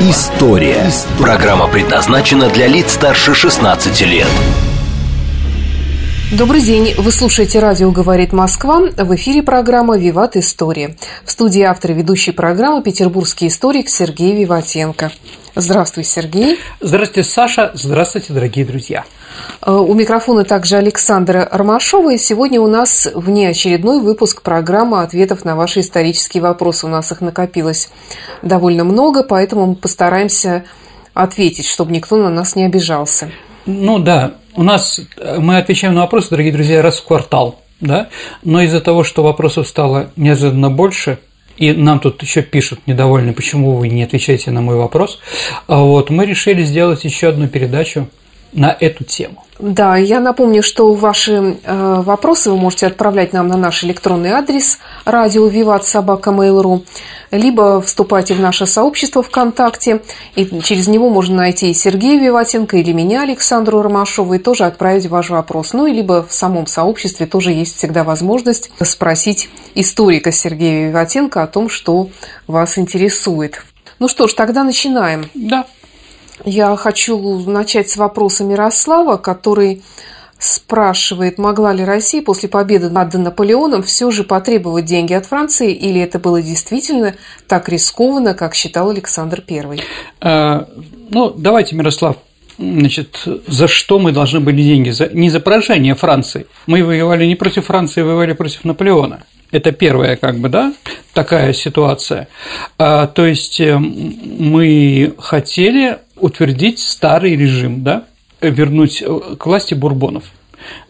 История». Программа предназначена для лиц старше 16 лет. Добрый день. Вы слушаете «Радио говорит Москва». В эфире программа «Виват История». В студии автор ведущей программы петербургский историк Сергей Виватенко. Здравствуй, Сергей. Здравствуйте, Саша. Здравствуйте, дорогие друзья. Э, у микрофона также Александра Ромашова. И сегодня у нас внеочередной выпуск программы ответов на ваши исторические вопросы. У нас их накопилось довольно много, поэтому мы постараемся ответить, чтобы никто на нас не обижался. Ну да, у нас э, мы отвечаем на вопросы, дорогие друзья, раз в квартал, да, но из-за того, что вопросов стало неожиданно больше, и нам тут еще пишут недовольны, почему вы не отвечаете на мой вопрос, а вот мы решили сделать еще одну передачу на эту тему. Да, я напомню, что ваши э, вопросы вы можете отправлять нам на наш электронный адрес радио Виват Собака Mail.ru, либо вступайте в наше сообщество ВКонтакте, и через него можно найти Сергея Виватенко или меня, Александру Ромашову, и тоже отправить ваш вопрос. Ну, и либо в самом сообществе тоже есть всегда возможность спросить историка Сергея Виватенко о том, что вас интересует. Ну что ж, тогда начинаем. Да. Я хочу начать с вопроса Мирослава, который спрашивает, могла ли Россия после победы над Наполеоном все же потребовать деньги от Франции, или это было действительно так рискованно, как считал Александр I? А, ну, давайте, Мирослав, значит, за что мы должны были деньги? За, не за поражение Франции. Мы воевали не против Франции, воевали против Наполеона. Это первая, как бы, да, такая ситуация. А, то есть э, мы хотели утвердить старый режим, да, вернуть э, к власти бурбонов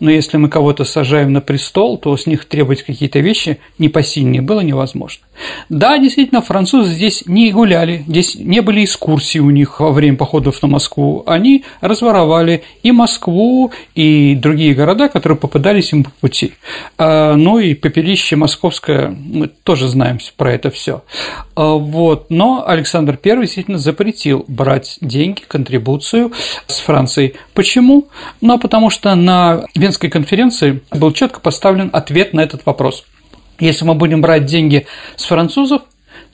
но если мы кого-то сажаем на престол, то с них требовать какие-то вещи непосильные было невозможно. Да, действительно, французы здесь не гуляли, здесь не были экскурсии у них во время походов на Москву, они разворовали и Москву, и другие города, которые попадались им по пути. А, ну и попелище московское, мы тоже знаем про это все. А, вот. Но Александр I действительно запретил брать деньги, контрибуцию с Францией. Почему? Ну, потому что на Венской конференции был четко поставлен ответ на этот вопрос. Если мы будем брать деньги с французов,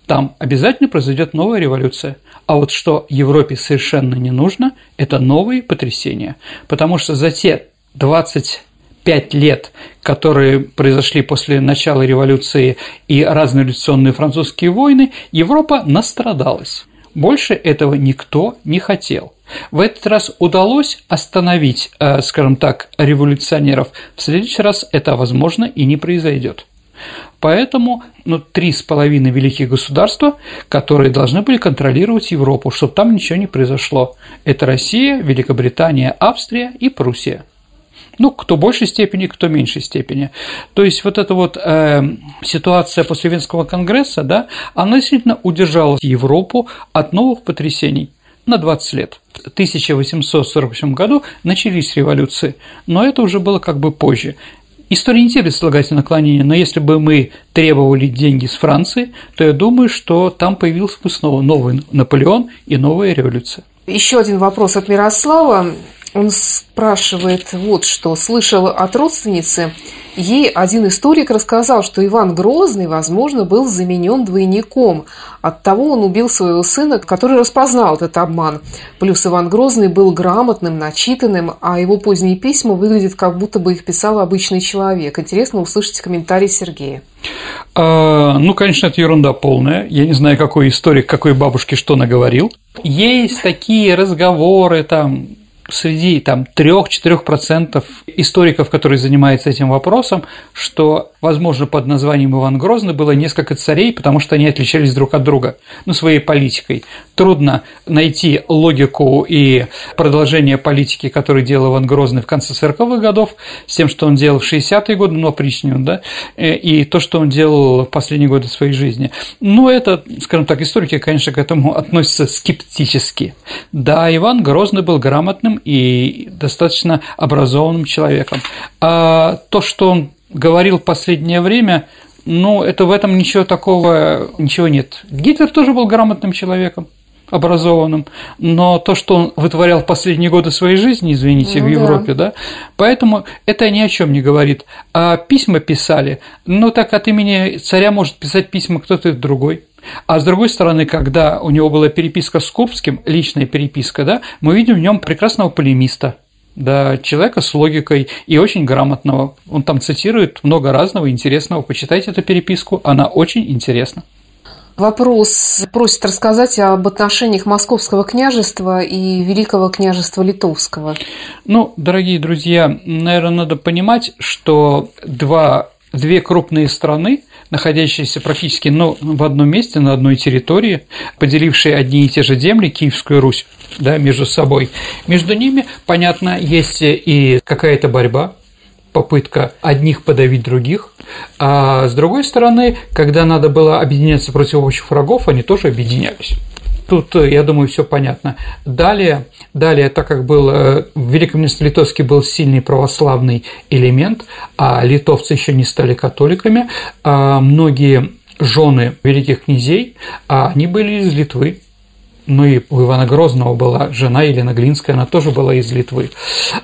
там обязательно произойдет новая революция. А вот что Европе совершенно не нужно, это новые потрясения. Потому что за те 25 лет, которые произошли после начала революции и разные французские войны, Европа настрадалась. Больше этого никто не хотел. В этот раз удалось остановить, э, скажем так, революционеров. В следующий раз это, возможно, и не произойдет. Поэтому ну, три с половиной великих государства, которые должны были контролировать Европу, чтобы там ничего не произошло. Это Россия, Великобритания, Австрия и Пруссия. Ну, кто большей степени, кто меньшей степени. То есть вот эта вот э, ситуация после Венского конгресса, да, она действительно удержала Европу от новых потрясений на 20 лет. В 1848 году начались революции, но это уже было как бы позже. История не терпит слагательное наклонение, но если бы мы требовали деньги с Франции, то я думаю, что там появился бы снова новый Наполеон и новая революция. Еще один вопрос от Мирослава. Он спрашивает вот что. Слышал от родственницы, ей один историк рассказал, что Иван Грозный, возможно, был заменен двойником. Оттого он убил своего сына, который распознал этот обман. Плюс Иван Грозный был грамотным, начитанным, а его поздние письма выглядят, как будто бы их писал обычный человек. Интересно услышать комментарий Сергея. А, ну, конечно, это ерунда полная. Я не знаю, какой историк, какой бабушке что наговорил. Есть такие разговоры там среди там 3-4% историков, которые занимаются этим вопросом, что возможно, под названием Иван Грозный было несколько царей, потому что они отличались друг от друга, ну, своей политикой. Трудно найти логику и продолжение политики, которую делал Иван Грозный в конце 40-х годов, с тем, что он делал в 60-е годы, ну, опричню, да, э, и то, что он делал в последние годы своей жизни. Но это, скажем так, историки, конечно, к этому относятся скептически. Да, Иван Грозный был грамотным и достаточно образованным человеком. А то, что он говорил в последнее время, ну, это в этом ничего такого, ничего нет. Гитлер тоже был грамотным человеком образованным, но то, что он вытворял в последние годы своей жизни, извините, ну, в Европе, да. да, поэтому это ни о чем не говорит. А письма писали, ну так от имени царя может писать письма кто-то другой. А с другой стороны, когда у него была переписка с Курбским, личная переписка, да, мы видим в нем прекрасного полемиста, да, человека с логикой и очень грамотного. Он там цитирует много разного интересного. Почитайте эту переписку, она очень интересна. Вопрос просит рассказать об отношениях Московского княжества и Великого княжества Литовского. Ну, дорогие друзья, наверное, надо понимать, что два, две крупные страны, находящиеся практически ну, в одном месте, на одной территории, поделившие одни и те же земли, Киевскую Русь, да, между собой. Между ними, понятно, есть и какая-то борьба, попытка одних подавить других, а с другой стороны, когда надо было объединяться против общих врагов, они тоже объединялись. Тут, я думаю, все понятно. Далее, далее, так как был э, в Великом Литовске был сильный православный элемент, а литовцы еще не стали католиками, а многие жены великих князей, а они были из Литвы, ну и у Ивана Грозного была жена Елена Глинская, она тоже была из Литвы.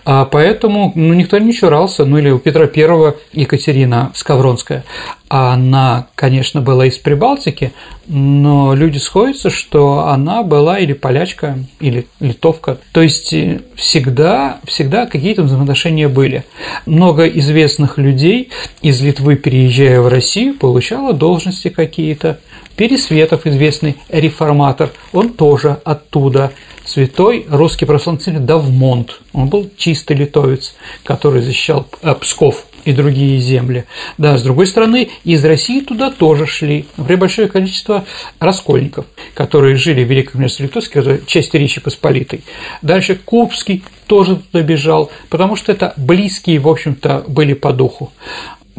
А поэтому ну, никто не чурался, ну или у Петра I Екатерина Скавронская. Она, конечно, была из Прибалтики, но люди сходятся, что она была или полячка, или литовка. То есть э, всегда, всегда какие-то взаимоотношения были. Много известных людей из Литвы, переезжая в Россию, получало должности какие-то. Пересветов, известный реформатор, он тоже оттуда святой русский православный Давмонт. Он был чистый литовец, который защищал э, Псков и другие земли. Да, с другой стороны, из России туда тоже шли, например, большое количество раскольников, которые жили в Великом княжестве Литовске, часть Речи Посполитой. Дальше Курбский тоже туда бежал, потому что это близкие, в общем-то, были по духу.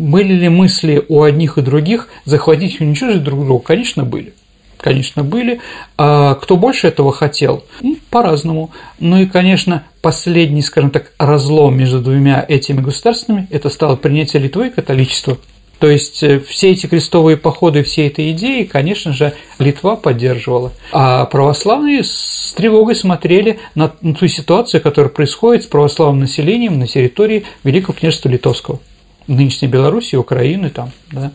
Были ли мысли у одних и других захватить и уничтожить друг друга? Конечно, были конечно, были. А кто больше этого хотел? Ну, по-разному. Ну и, конечно, последний, скажем так, разлом между двумя этими государствами – это стало принятие Литвы и католичества. То есть э, все эти крестовые походы, все эти идеи, конечно же, Литва поддерживала. А православные с тревогой смотрели на ту ситуацию, которая происходит с православным населением на территории Великого княжества Литовского нынешней Беларуси, Украины там, да,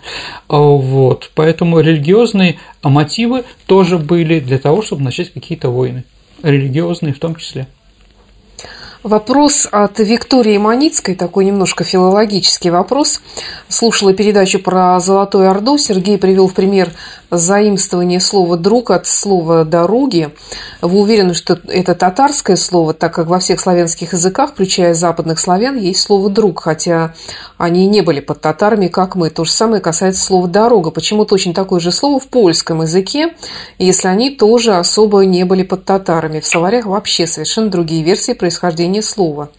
а вот, поэтому религиозные мотивы тоже были для того, чтобы начать какие-то войны, религиозные в том числе. Вопрос от Виктории Маницкой, такой немножко филологический вопрос. Слушала передачу про Золотую Орду. Сергей привел в пример заимствование слова «друг» от слова «дороги». Вы уверены, что это татарское слово, так как во всех славянских языках, включая западных славян, есть слово «друг», хотя они не были под татарами, как мы. То же самое касается слова «дорога». Почему точно такое же слово в польском языке, если они тоже особо не были под татарами? В словарях вообще совершенно другие версии происхождения слова.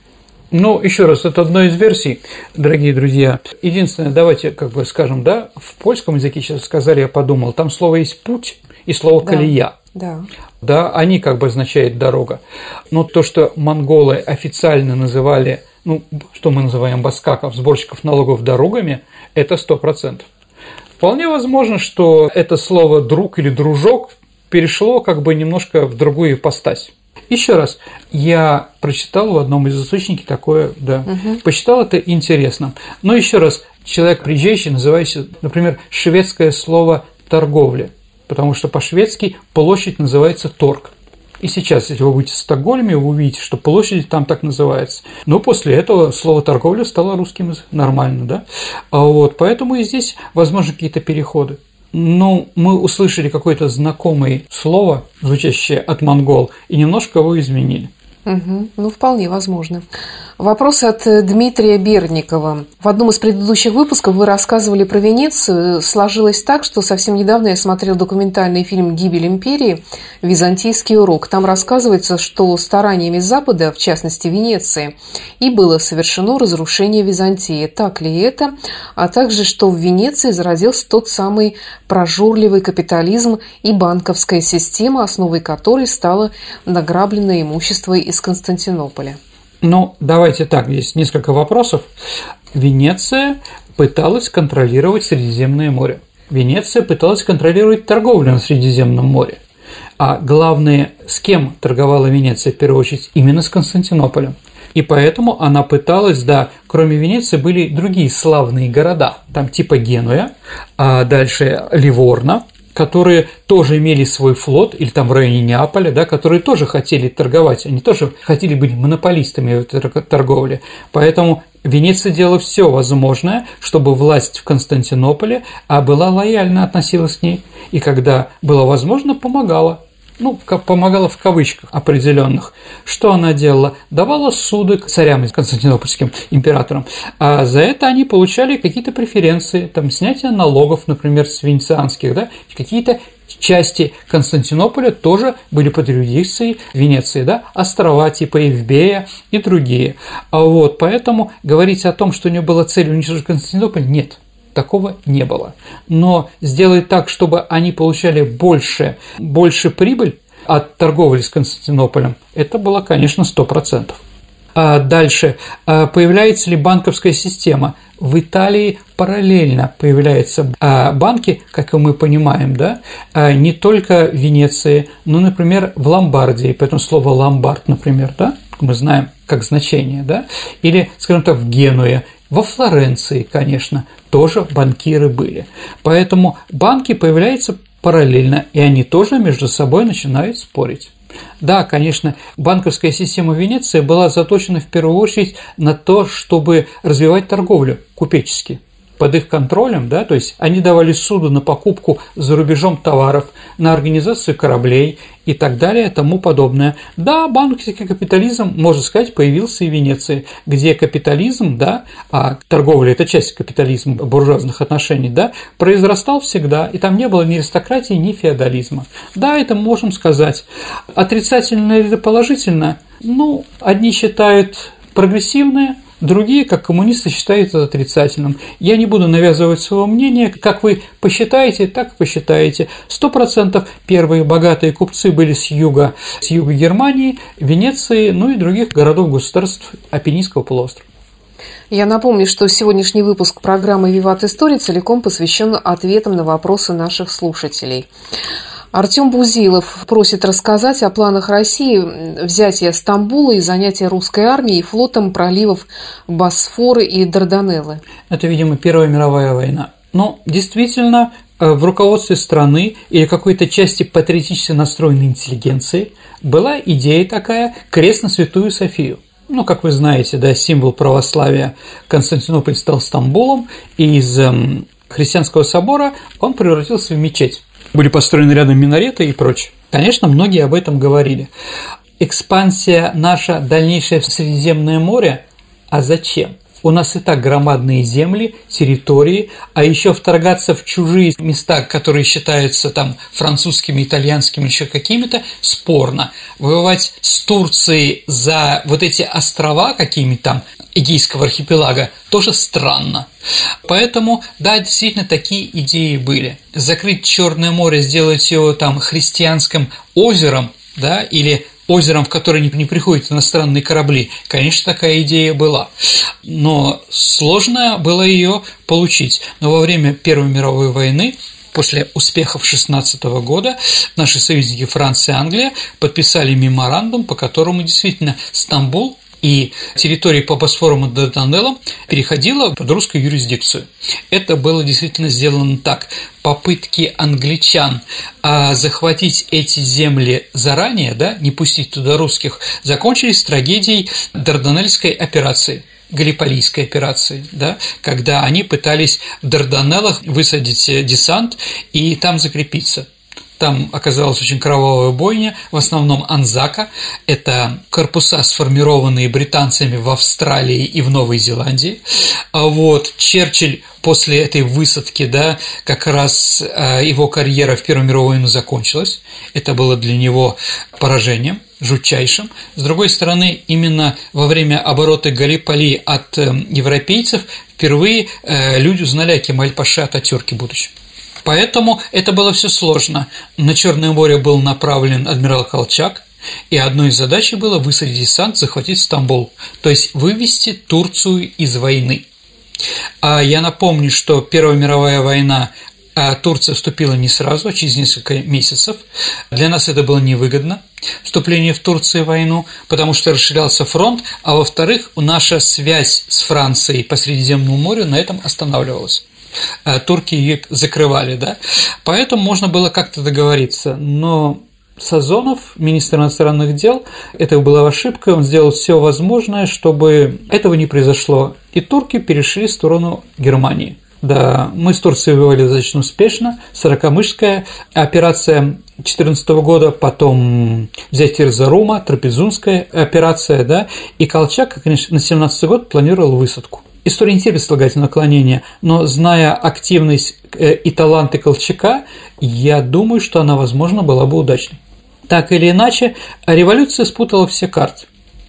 Ну, еще раз, это одна из версий, дорогие друзья. Единственное, давайте как бы скажем, да, в польском языке сейчас сказали, я подумал, там слово есть путь и слово да, колея. Да. Да, они как бы означают дорога. Но то, что монголы официально называли, ну, что мы называем баскаков, сборщиков налогов дорогами, это сто процентов. Вполне возможно, что это слово друг или дружок перешло как бы немножко в другую ипостась. Еще раз, я прочитал в одном из источников такое, да, угу. посчитал это интересно. Но еще раз, человек приезжающий называется, например, шведское слово торговля, потому что по-шведски площадь называется торг. И сейчас, если вы будете в Стокгольме, вы увидите, что площадь там так называется. Но после этого слово торговля стало русским нормально, да? А вот, поэтому и здесь возможны какие-то переходы. Ну, мы услышали какое-то знакомое слово, звучащее от монгол, и немножко его изменили. Угу, ну, вполне возможно. Вопрос от э, Дмитрия Берникова. В одном из предыдущих выпусков вы рассказывали про Венецию. Сложилось так, что совсем недавно я смотрел документальный фильм «Гибель империи. Византийский урок». Там рассказывается, что стараниями Запада, в частности Венеции, и было совершено разрушение Византии. Так ли это? А также, что в Венеции зародился тот самый прожорливый капитализм и банковская система, основой которой стало награбленное имущество из Константинополя. Ну, давайте так, есть несколько вопросов. Венеция пыталась контролировать Средиземное море. Венеция пыталась контролировать торговлю на Средиземном море. А главное, с кем торговала Венеция в первую очередь? Именно с Константинополем. И поэтому она пыталась, да, кроме Венеции были другие славные города, там типа Генуя, а дальше Ливорно, которые тоже имели свой флот, или там в районе Неаполя, да, которые тоже хотели торговать, они тоже хотели быть монополистами в торговле. Поэтому Венеция делала все возможное, чтобы власть в Константинополе а была лояльна относилась к ней, и когда было возможно, помогала ну, помогала в кавычках определенных. Что она делала? Давала суды царям и константинопольским императорам, а за это они получали какие-то преференции, там, снятие налогов, например, с венецианских, да, какие-то части Константинополя тоже были под юрисдикцией Венеции, да, острова типа Евбея и другие. А вот поэтому говорить о том, что у нее была цель уничтожить Константинополь, нет – такого не было. Но сделать так, чтобы они получали больше, больше прибыль от торговли с Константинополем, это было, конечно, 100%. А дальше, а появляется ли банковская система? В Италии параллельно появляются а, банки, как мы понимаем, да, а не только в Венеции, но, например, в Ломбардии, поэтому слово «ломбард», например, да, мы знаем как значение, да, или, скажем так, в Генуе во Флоренции, конечно, тоже банкиры были. Поэтому банки появляются параллельно, и они тоже между собой начинают спорить. Да, конечно, банковская система Венеции была заточена в первую очередь на то, чтобы развивать торговлю купечески под их контролем, да, то есть они давали суду на покупку за рубежом товаров, на организацию кораблей и так далее, тому подобное. Да, банковский капитализм, можно сказать, появился и в Венеции, где капитализм, да, а торговля – это часть капитализма буржуазных отношений, да, произрастал всегда, и там не было ни аристократии, ни феодализма. Да, это можем сказать. Отрицательно или положительно? Ну, одни считают прогрессивное – Другие, как коммунисты, считают это отрицательным. Я не буду навязывать своего мнения. Как вы посчитаете, так и посчитаете. Сто процентов первые богатые купцы были с юга, с юга Германии, Венеции, ну и других городов-государств Апеннинского полуострова. Я напомню, что сегодняшний выпуск программы «Виват История» целиком посвящен ответам на вопросы наших слушателей. Артем Бузилов просит рассказать о планах России взятия Стамбула и занятия русской армией флотом проливов Босфоры и Дарданеллы. Это, видимо, Первая мировая война. Но действительно, э, в руководстве страны или какой-то части патриотически настроенной интеллигенции была идея такая «крест на Святую Софию». Ну, как вы знаете, да, символ православия Константинополь стал Стамбулом, и из эм, христианского собора он превратился в мечеть были построены рядом минареты и прочее. Конечно, многие об этом говорили. Экспансия наша дальнейшая в Средиземное море, а зачем? У нас и так громадные земли, территории, а еще вторгаться в чужие места, которые считаются там французскими, итальянскими, еще какими-то, спорно. Воевать с Турцией за вот эти острова какими-то там Эгейского архипелага тоже странно. Поэтому, да, действительно, такие идеи были. Закрыть Черное море, сделать его там христианским озером, да, или озером, в которое не, приходят иностранные корабли. Конечно, такая идея была. Но сложно было ее получить. Но во время Первой мировой войны после успехов 16 года наши союзники Франция и Англия подписали меморандум, по которому действительно Стамбул и территория по Босфору Дарданеллам переходила под русскую юрисдикцию. Это было действительно сделано так. Попытки англичан а, захватить эти земли заранее, да, не пустить туда русских, закончились трагедией Дарданельской операции. Галиполийской операции, да, когда они пытались в Дарданеллах высадить десант и там закрепиться. Там оказалась очень кровавая бойня, в основном Анзака. Это корпуса, сформированные британцами в Австралии и в Новой Зеландии. А вот Черчилль после этой высадки, да, как раз э, его карьера в Первую мировую войну закончилась. Это было для него поражением жутчайшим. С другой стороны, именно во время оборота Галиполи от э, европейцев впервые э, люди узнали о Кемаль-Паше Ататюрке будущем. Поэтому это было все сложно. На Черное море был направлен адмирал Колчак, и одной из задач было высадить десант, захватить Стамбул, то есть вывести Турцию из войны. А я напомню, что Первая мировая война а Турция вступила не сразу, а через несколько месяцев. Для нас это было невыгодно, вступление в Турцию в войну, потому что расширялся фронт, а во-вторых, наша связь с Францией по Средиземному морю на этом останавливалась. Э, турки ее закрывали, да, поэтому можно было как-то договориться, но Сазонов, министр иностранных дел, это была ошибка, он сделал все возможное, чтобы этого не произошло, и турки перешли в сторону Германии. Да, мы с Турцией воевали достаточно успешно, Сорокомышская операция 2014 года, потом взять Ирзарума, Трапезунская операция, да, и Колчак, конечно, на 2017 год планировал высадку. История интересна слагательного наклонения, но зная активность э, и таланты Колчака, я думаю, что она, возможно, была бы удачной. Так или иначе, революция спутала все карты.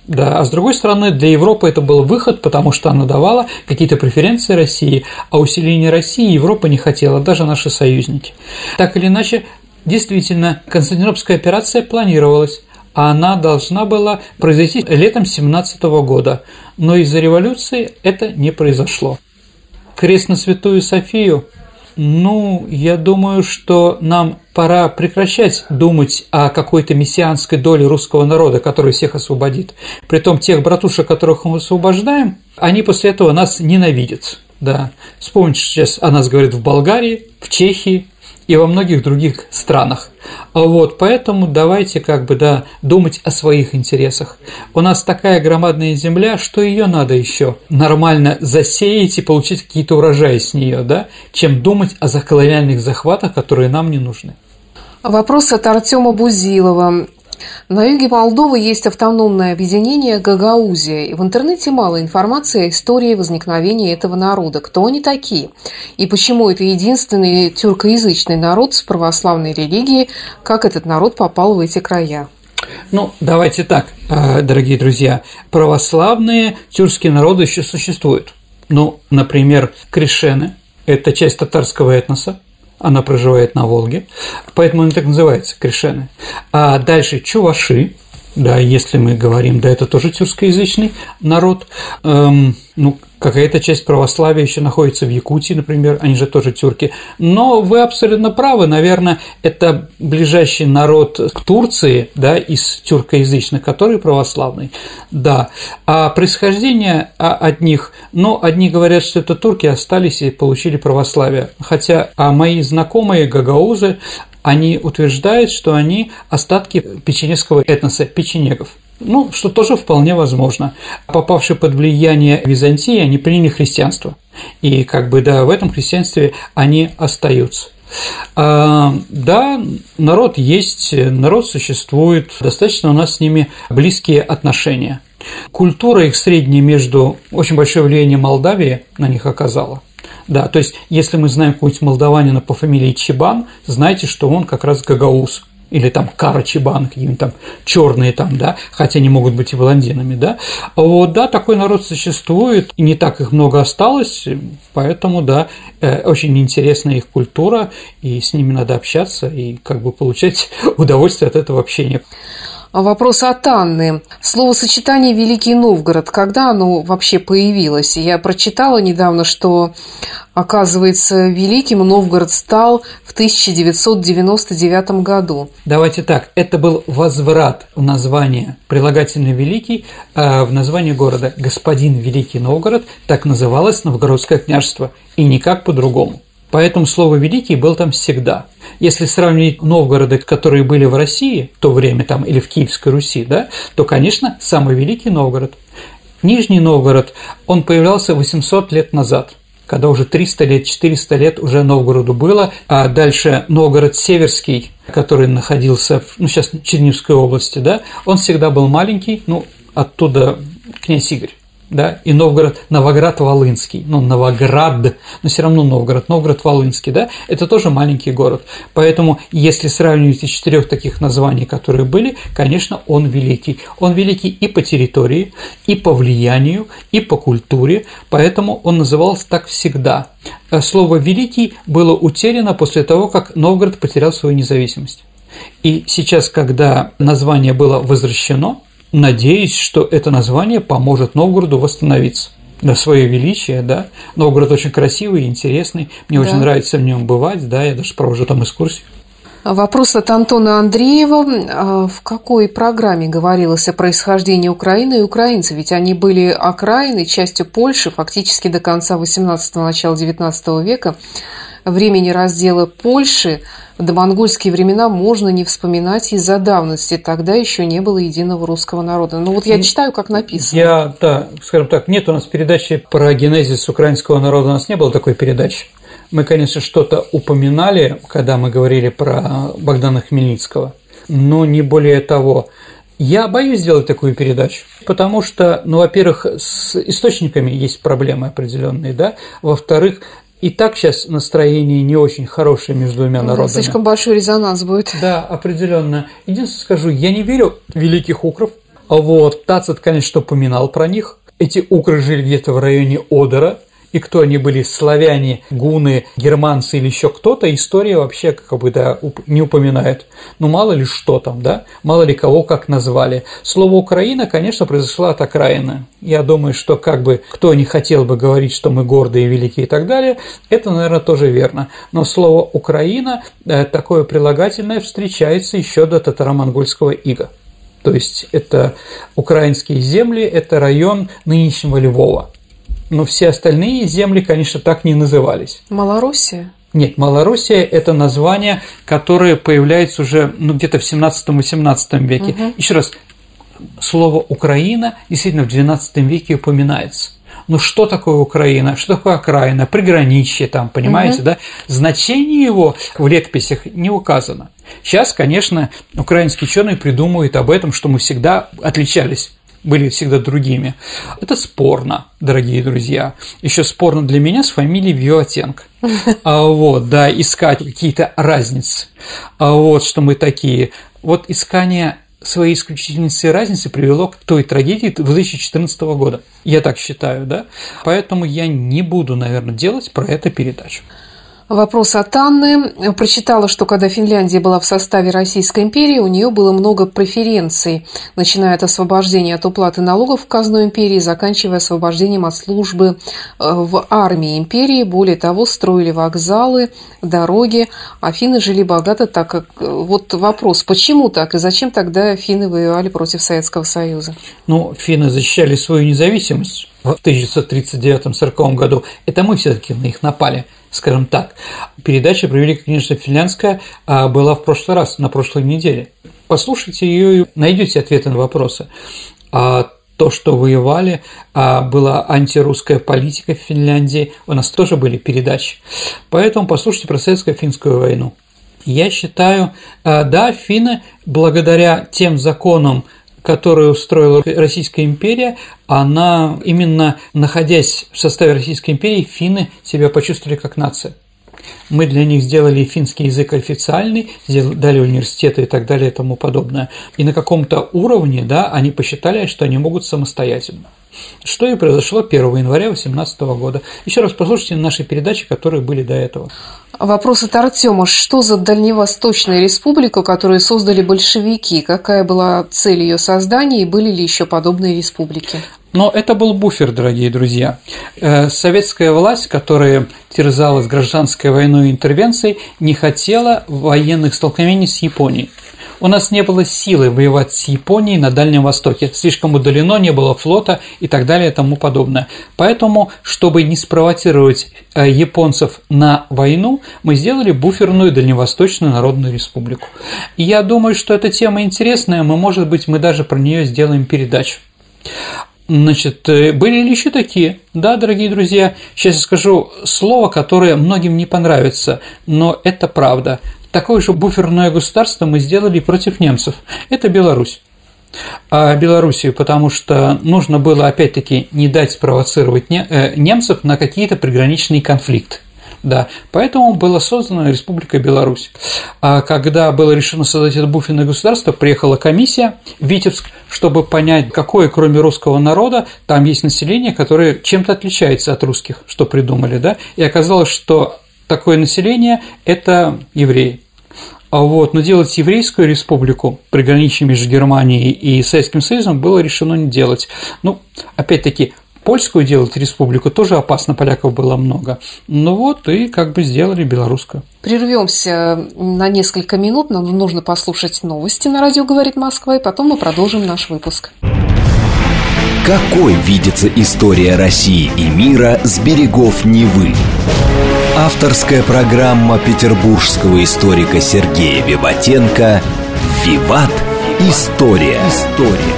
Да, а с другой стороны, для Европы это был выход, потому что она давала какие-то преференции России, а усиление России Европа не хотела, даже наши союзники. Так или иначе, действительно, Константинопольская операция планировалась, она должна была произойти летом 17 года, но из-за революции это не произошло. Крест на Святую Софию ну, я думаю, что нам пора прекращать думать о какой-то мессианской доле русского народа, который всех освободит. Притом тех братушек, которых мы освобождаем, они после этого нас ненавидят. Да. Вспомните, сейчас о нас говорят в Болгарии, в Чехии, и во многих других странах. Вот, поэтому давайте как бы, да, думать о своих интересах. У нас такая громадная земля, что ее надо еще нормально засеять и получить какие-то урожаи с нее, да, чем думать о колониальных захватах, которые нам не нужны. Вопрос от Артема Бузилова. На юге Молдовы есть автономное объединение Гагаузия, и в интернете мало информации о истории возникновения этого народа, кто они такие, и почему это единственный тюркоязычный народ с православной религией, как этот народ попал в эти края. Ну, давайте так, э, дорогие друзья, православные тюркские народы еще существуют. Ну, например, крещены – это часть татарского этноса, она проживает на Волге, поэтому она так называется, Кришены. А дальше чуваши, да, если мы говорим, да, это тоже тюркскоязычный народ, эм, ну, какая-то часть православия еще находится в Якутии, например, они же тоже тюрки. Но вы абсолютно правы, наверное, это ближайший народ к Турции, да, из тюркоязычных, который православный, да. А происхождение от них, ну, одни говорят, что это турки остались и получили православие, хотя а мои знакомые гагаузы, они утверждают, что они остатки печенегского этноса, печенегов. Ну, что тоже вполне возможно. Попавшие под влияние Византии, они приняли христианство. И как бы, да, в этом христианстве они остаются. А, да, народ есть, народ существует, достаточно у нас с ними близкие отношения. Культура их средняя между очень большое влияние Молдавии на них оказала. Да, то есть, если мы знаем какого-нибудь молдаванина по фамилии Чебан, знайте, что он как раз гагаус или там Карачибан, какие-нибудь там черные там, да, хотя они могут быть и блондинами, да. Вот, да, такой народ существует, и не так их много осталось, поэтому, да, э, очень интересная их культура, и с ними надо общаться и как бы получать удовольствие от этого общения. Вопрос от Анны. Словосочетание «Великий Новгород», когда оно вообще появилось? Я прочитала недавно, что, оказывается, Великим Новгород стал в 1999 году. Давайте так, это был возврат в название прилагательный «Великий» а в название города. Господин Великий Новгород, так называлось Новгородское княжество, и никак по-другому. Поэтому слово «великий» был там всегда. Если сравнить Новгороды, которые были в России в то время, там, или в Киевской Руси, да, то, конечно, самый великий Новгород. Нижний Новгород, он появлялся 800 лет назад. когда уже 300 лет, 400 лет уже Новгороду было, а дальше Новгород Северский, который находился, в, ну, сейчас в Черниговской области, да, он всегда был маленький, ну, оттуда князь Игорь да, и Новгород, Новоград-Волынский, ну, Новоград, но все равно Новгород, Новгород-Волынский, да, это тоже маленький город. Поэтому, если сравнивать из четырех таких названий, которые были, конечно, он великий. Он великий и по территории, и по влиянию, и по культуре, поэтому он назывался так всегда. А слово «великий» было утеряно после того, как Новгород потерял свою независимость. И сейчас, когда название было возвращено, Надеюсь, что это название поможет Новгороду восстановиться на свое величие, да. Новгород очень красивый, интересный, мне да. очень нравится в нем бывать, да, я даже провожу там экскурсию. Вопрос от Антона Андреева. А в какой программе говорилось о происхождении Украины и украинцев? Ведь они были окраиной, частью Польши фактически до конца 18-го, начала 19 века. Времени раздела Польши – до монгольские времена можно не вспоминать из-за давности. Тогда еще не было единого русского народа. Ну вот я читаю, как написано. Я, да, скажем так, нет у нас передачи про генезис украинского народа, у нас не было такой передачи. Мы, конечно, что-то упоминали, когда мы говорили про Богдана Хмельницкого, но не более того. Я боюсь сделать такую передачу, потому что, ну, во-первых, с источниками есть проблемы определенные, да, во-вторых, и так сейчас настроение не очень хорошее между двумя народами. Слишком большой резонанс будет. Да, определенно. Единственное скажу, я не верю в великих укров. Вот, Тацит, конечно, упоминал про них. Эти укры жили где-то в районе Одера, и кто они были, славяне, гуны, германцы или еще кто-то, история вообще как бы да, не упоминает. Ну, мало ли что там, да, мало ли кого как назвали. Слово «Украина», конечно, произошло от окраины. Я думаю, что как бы кто не хотел бы говорить, что мы гордые, великие и так далее, это, наверное, тоже верно. Но слово «Украина» э, такое прилагательное встречается еще до татаро-монгольского ига. То есть это украинские земли, это район нынешнего Львова но все остальные земли, конечно, так не назывались. Малороссия? Нет, Малороссия – это название, которое появляется уже ну, где-то в 17-18 веке. Угу. Еще раз, слово «Украина» действительно в XII веке упоминается. Ну что такое Украина, что такое окраина, приграничье там, понимаете, угу. да? Значение его в летописях не указано. Сейчас, конечно, украинские ученые придумывают об этом, что мы всегда отличались были всегда другими. Это спорно, дорогие друзья. Еще спорно для меня с фамилией Виотенко. А вот, да, искать какие-то разницы. А вот, что мы такие. Вот искание своей исключительности разницы привело к той трагедии 2014 года. Я так считаю, да? Поэтому я не буду, наверное, делать про это передачу. Вопрос от Анны. Прочитала, что когда Финляндия была в составе Российской империи, у нее было много преференций, начиная от освобождения от уплаты налогов в казну империи, заканчивая освобождением от службы э, в армии империи. Более того, строили вокзалы, дороги, а финны жили богато, так как... Э, вот вопрос, почему так и зачем тогда финны воевали против Советского Союза? Ну, финны защищали свою независимость в 1939-1940 году. Это мы все-таки на них напали – скажем так. Передача про Великое княжество Финляндское а, была в прошлый раз, на прошлой неделе. Послушайте ее и найдете ответы на вопросы. А то, что воевали, а была антирусская политика в Финляндии, у нас тоже были передачи. Поэтому послушайте про советско-финскую войну. Я считаю, а, да, финны благодаря тем законам, которую устроила Российская империя, она именно находясь в составе Российской империи, финны себя почувствовали как нация. Мы для них сделали финский язык официальный, дали университеты и так далее и тому подобное. И на каком-то уровне да, они посчитали, что они могут самостоятельно. Что и произошло 1 января 2018 года. Еще раз послушайте наши передачи, которые были до этого. Вопрос от Артема. Что за Дальневосточная республика, которую создали большевики? Какая была цель ее создания и были ли еще подобные республики? Но это был буфер, дорогие друзья. Э, советская власть, которая терзалась гражданской войной и интервенцией, не хотела военных столкновений с Японией. У нас не было силы воевать с Японией на Дальнем Востоке, слишком удалено, не было флота и так далее и тому подобное. Поэтому, чтобы не спровоцировать э, японцев на войну, мы сделали буферную Дальневосточную Народную Республику. И я думаю, что эта тема интересная, мы, может быть, мы даже про нее сделаем передачу. Значит, э, были ли еще такие? Да, дорогие друзья, сейчас я скажу слово, которое многим не понравится, но это правда. Такое же буферное государство мы сделали против немцев. Это Беларусь. А Белоруссию, потому что нужно было опять-таки не дать спровоцировать э, немцев на какие-то приграничные конфликты. Да, поэтому была создана Республика Беларусь. А когда было решено создать это буферное государство, приехала комиссия в Витебск, чтобы понять, какое, кроме русского народа, там есть население, которое чем-то отличается от русских, что придумали, да, и оказалось, что такое население – это евреи. А вот, но делать еврейскую республику, приграничие между Германией и Советским Союзом, было решено не делать. Ну, опять-таки, польскую делать республику тоже опасно, поляков было много. Ну вот и как бы сделали белорусскую. Прервемся на несколько минут, нам нужно послушать новости на радио «Говорит Москва», и потом мы продолжим наш выпуск. Какой видится история России и мира с берегов Невы? Авторская программа петербургского историка Сергея Виватенко «Виват. История». История.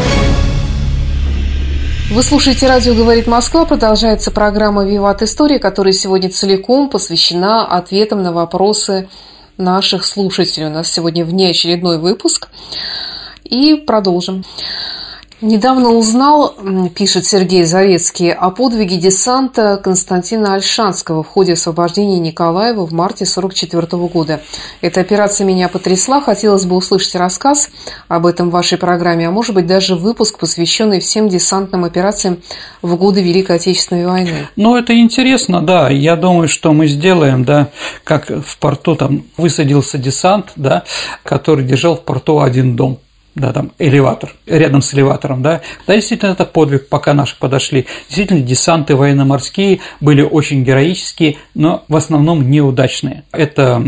Вы слушаете «Радио говорит Москва». Продолжается программа «Виват История», которая сегодня целиком посвящена ответам на вопросы наших слушателей. У нас сегодня внеочередной выпуск. И продолжим. Недавно узнал, пишет Сергей Зарецкий, о подвиге десанта Константина Альшанского в ходе освобождения Николаева в марте 1944 года. Эта операция меня потрясла. Хотелось бы услышать рассказ об этом в вашей программе, а может быть даже выпуск, посвященный всем десантным операциям в годы Великой Отечественной войны. Ну, это интересно, да. Я думаю, что мы сделаем, да, как в порту там высадился десант, да, который держал в порту один дом да, там элеватор, рядом с элеватором, да, да, действительно, это подвиг, пока наши подошли. Действительно, десанты военно-морские были очень героические, но в основном неудачные. Это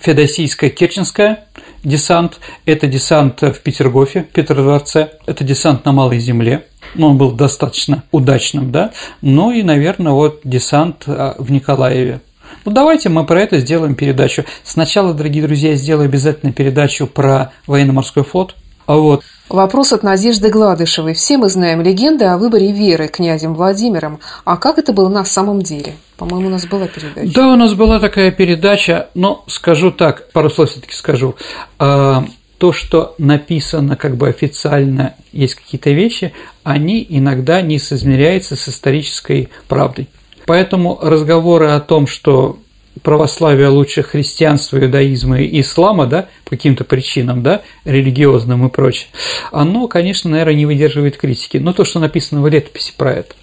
Феодосийская Керченская десант, это десант в Петергофе, Петродворце, это десант на Малой Земле, но он был достаточно удачным, да, ну и, наверное, вот десант а, в Николаеве, ну, давайте мы про это сделаем передачу. Сначала, дорогие друзья, сделаю обязательно передачу про военно-морской флот, а вот Вопрос от Надежды Гладышевой. Все мы знаем легенды о выборе Веры князем Владимиром. А как это было на самом деле? По-моему, у нас была передача. Да, у нас была такая передача, но скажу так, пару слов все таки скажу. А, то, что написано как бы официально, есть какие-то вещи, они иногда не соизмеряются с исторической правдой. Поэтому разговоры о том, что православия лучше христианства, иудаизма и ислама, да, по каким-то причинам, да, религиозным и прочее, оно, конечно, наверное, не выдерживает критики. Но то, что написано в летописи про это.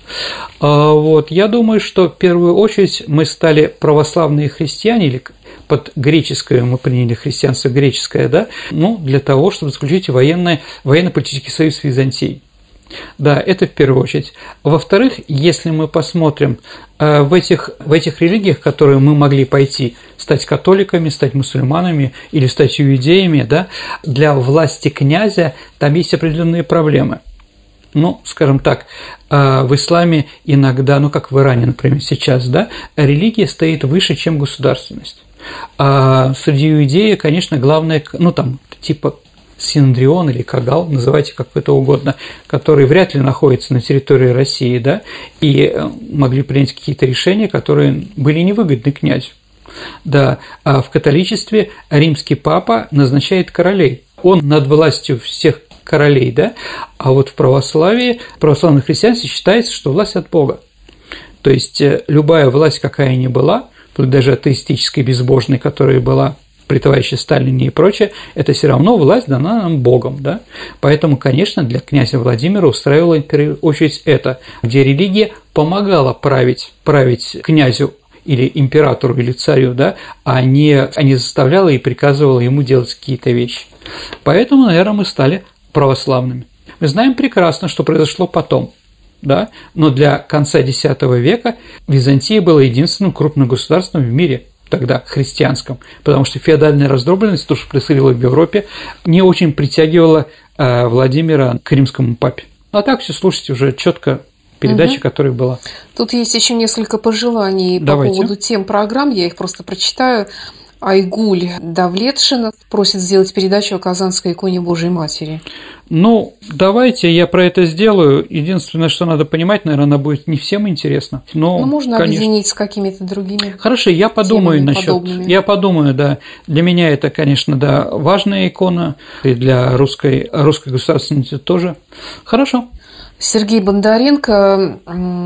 А, вот, я думаю, что в первую очередь мы стали православные христиане, или под греческое мы приняли христианство греческое, да, ну, для того, чтобы заключить военный, военно-политический союз с Византией. Да, это в первую очередь. Во-вторых, если мы посмотрим э, в этих, в этих религиях, которые мы могли пойти, стать католиками, стать мусульманами или стать иудеями, да, для власти князя там есть определенные проблемы. Ну, скажем так, э, в исламе иногда, ну как в Иране, например, сейчас, да, религия стоит выше, чем государственность. А среди иудеи, конечно, главное, ну там, типа Синдрион или Кагал, называйте как это угодно, которые вряд ли находятся на территории России, да, и э, могли принять какие-то решения, которые были невыгодны князю. Да, а в католичестве римский папа назначает королей. Он над властью всех королей, да, а вот в православии, в православном христианстве считается, что власть от Бога. То есть э, любая власть, какая ни была, даже атеистической, безбожной, которая была при товарище Сталине и прочее, это все равно власть дана нам Богом, да? Поэтому, конечно, для князя Владимира устраивало в первую очередь это, где религия помогала править, править князю или императору, или царю, да, а не, а не заставляла и приказывала ему делать какие-то вещи. Поэтому, наверное, мы стали православными. Мы знаем прекрасно, что произошло потом – да, но для конца X века Византия была единственным крупным государством в мире – тогда христианском, потому что феодальная раздробленность, то, что происходило в Европе, не очень притягивала э, Владимира к римскому папе. Ну, а так все слушайте уже четко передачи, угу. которая была. Тут есть еще несколько пожеланий Давайте. по поводу тем программ, я их просто прочитаю. Айгуль Давлетшина просит сделать передачу о Казанской иконе Божьей Матери. Ну, давайте я про это сделаю. Единственное, что надо понимать, наверное, она будет не всем интересна. Но, Ну, можно конечно. объединить с какими-то другими. Хорошо, я подумаю насчет. подобными. Я подумаю, да. Для меня это, конечно, да, важная икона, и для русской, русской государственности тоже. Хорошо. Сергей Бондаренко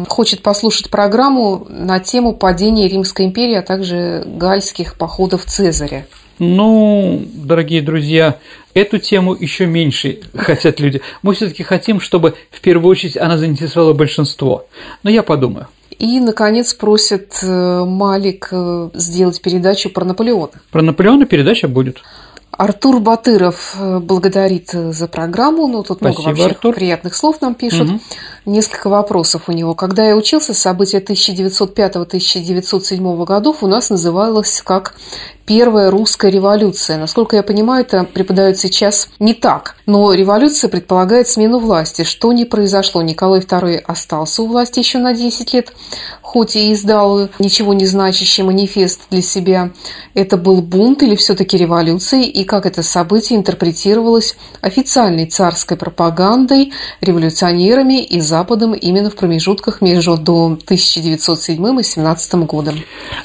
хочет послушать программу на тему падения Римской империи, а также гальских походов Цезаря. Ну, дорогие друзья, эту тему еще меньше хотят люди. Мы все-таки хотим, чтобы в первую очередь она заинтересовала большинство. Но я подумаю. И, наконец, просит э, Малик э, сделать передачу про Наполеона. Про Наполеона передача будет. Артур Батыров э, благодарит за программу. Ну, тут много Спасибо, вообще Артур. приятных слов нам пишут. Мгм. Несколько вопросов у него. Когда я учился, события 1905-1907 годов у нас называлось как Первая русская революция. Насколько я понимаю, это преподают сейчас не так. Но революция предполагает смену власти, что не произошло. Николай II остался у власти еще на 10 лет, хоть и издал ничего не значащий манифест для себя. Это был бунт или все-таки революция? И как это событие интерпретировалось официальной царской пропагандой, революционерами и Западом именно в промежутках между 1907 и 17 годом?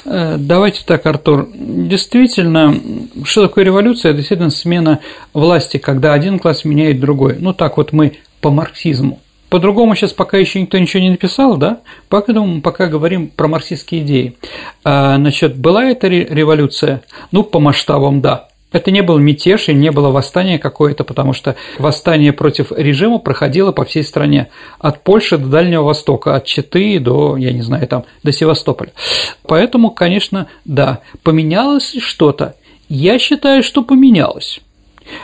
Э, Давайте так, Артур. Действительно, что такое революция? Это действительно смена власти, когда один класс меняет другой. Ну, так вот мы по марксизму. По-другому сейчас пока еще никто ничего не написал, да? Поэтому мы пока говорим про марксистские идеи. А, значит, была эта ре- революция? Ну, по масштабам, да. Это не был мятеж и не было восстание какое-то, потому что восстание против режима проходило по всей стране, от Польши до Дальнего Востока, от Читы до, я не знаю, там, до Севастополя. Поэтому, конечно, да, поменялось что-то? Я считаю, что поменялось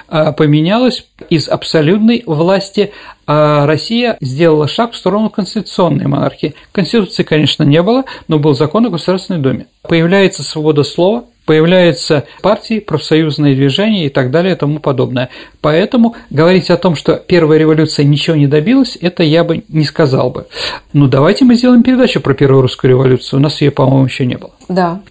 а, поменялось из абсолютной власти, а Россия сделала шаг в сторону конституционной монархии. Конституции, конечно, не было, но был закон о Государственной Думе. Появляется свобода слова, появляются партии, профсоюзные движения и так далее и тому подобное. Поэтому говорить о том, что первая революция ничего не добилась, это я бы не сказал бы. Ну, давайте мы сделаем передачу про первую русскую революцию. У нас ее, по-моему, еще не было. Да.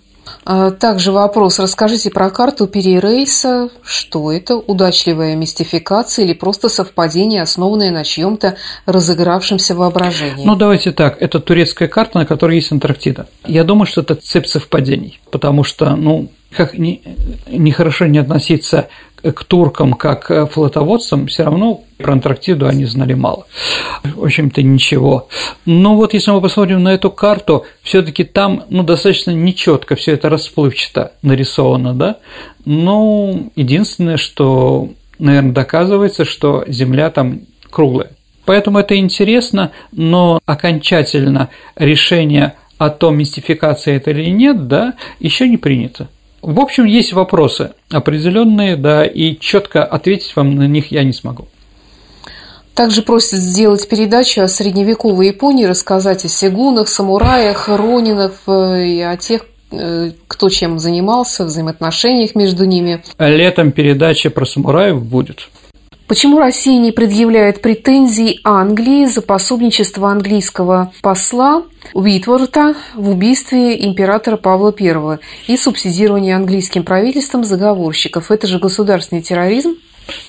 А, Также вопрос. Расскажите про карту Перерейса. Что это? Удачливая мистификация или просто совпадение, основанное на чьем-то разыгравшемся воображении? Ну, давайте так, это турецкая карта, на которой есть Антарктида. Я думаю, что это цепь совпадений, потому что, ну, как не- нехорошо не относиться к туркам как флотоводцам, все равно про Антарктиду они знали мало. В общем-то, ничего. Но вот если мы посмотрим на эту карту, все таки там ну, достаточно нечетко все это расплывчато нарисовано, да? Ну, единственное, что, наверное, доказывается, что Земля там круглая. Поэтому это интересно, но окончательно решение о том, мистификация это или нет, да, еще не принято. В общем, есть вопросы определенные, да, и четко ответить вам на них я не смогу. Также просят сделать передачу о средневековой Японии, рассказать о сигунах, самураях, ронинах э, и о тех, э, кто чем занимался, взаимоотношениях между ними. Летом передача про самураев будет. Почему Россия не предъявляет претензий Англии за пособничество английского посла Уитворта в убийстве императора Павла I и субсидирование английским правительством заговорщиков? Это же государственный терроризм.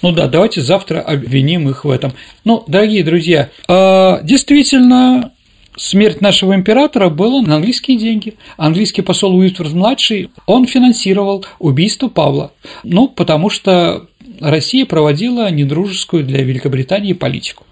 Ну да, давайте завтра обвиним их в этом. Ну, дорогие друзья, а, действительно, смерть нашего императора была на английские деньги. Английский посол Уитворд-младший, он финансировал убийство Павла. Ну, потому что Россия проводила недружескую для Великобритании политику.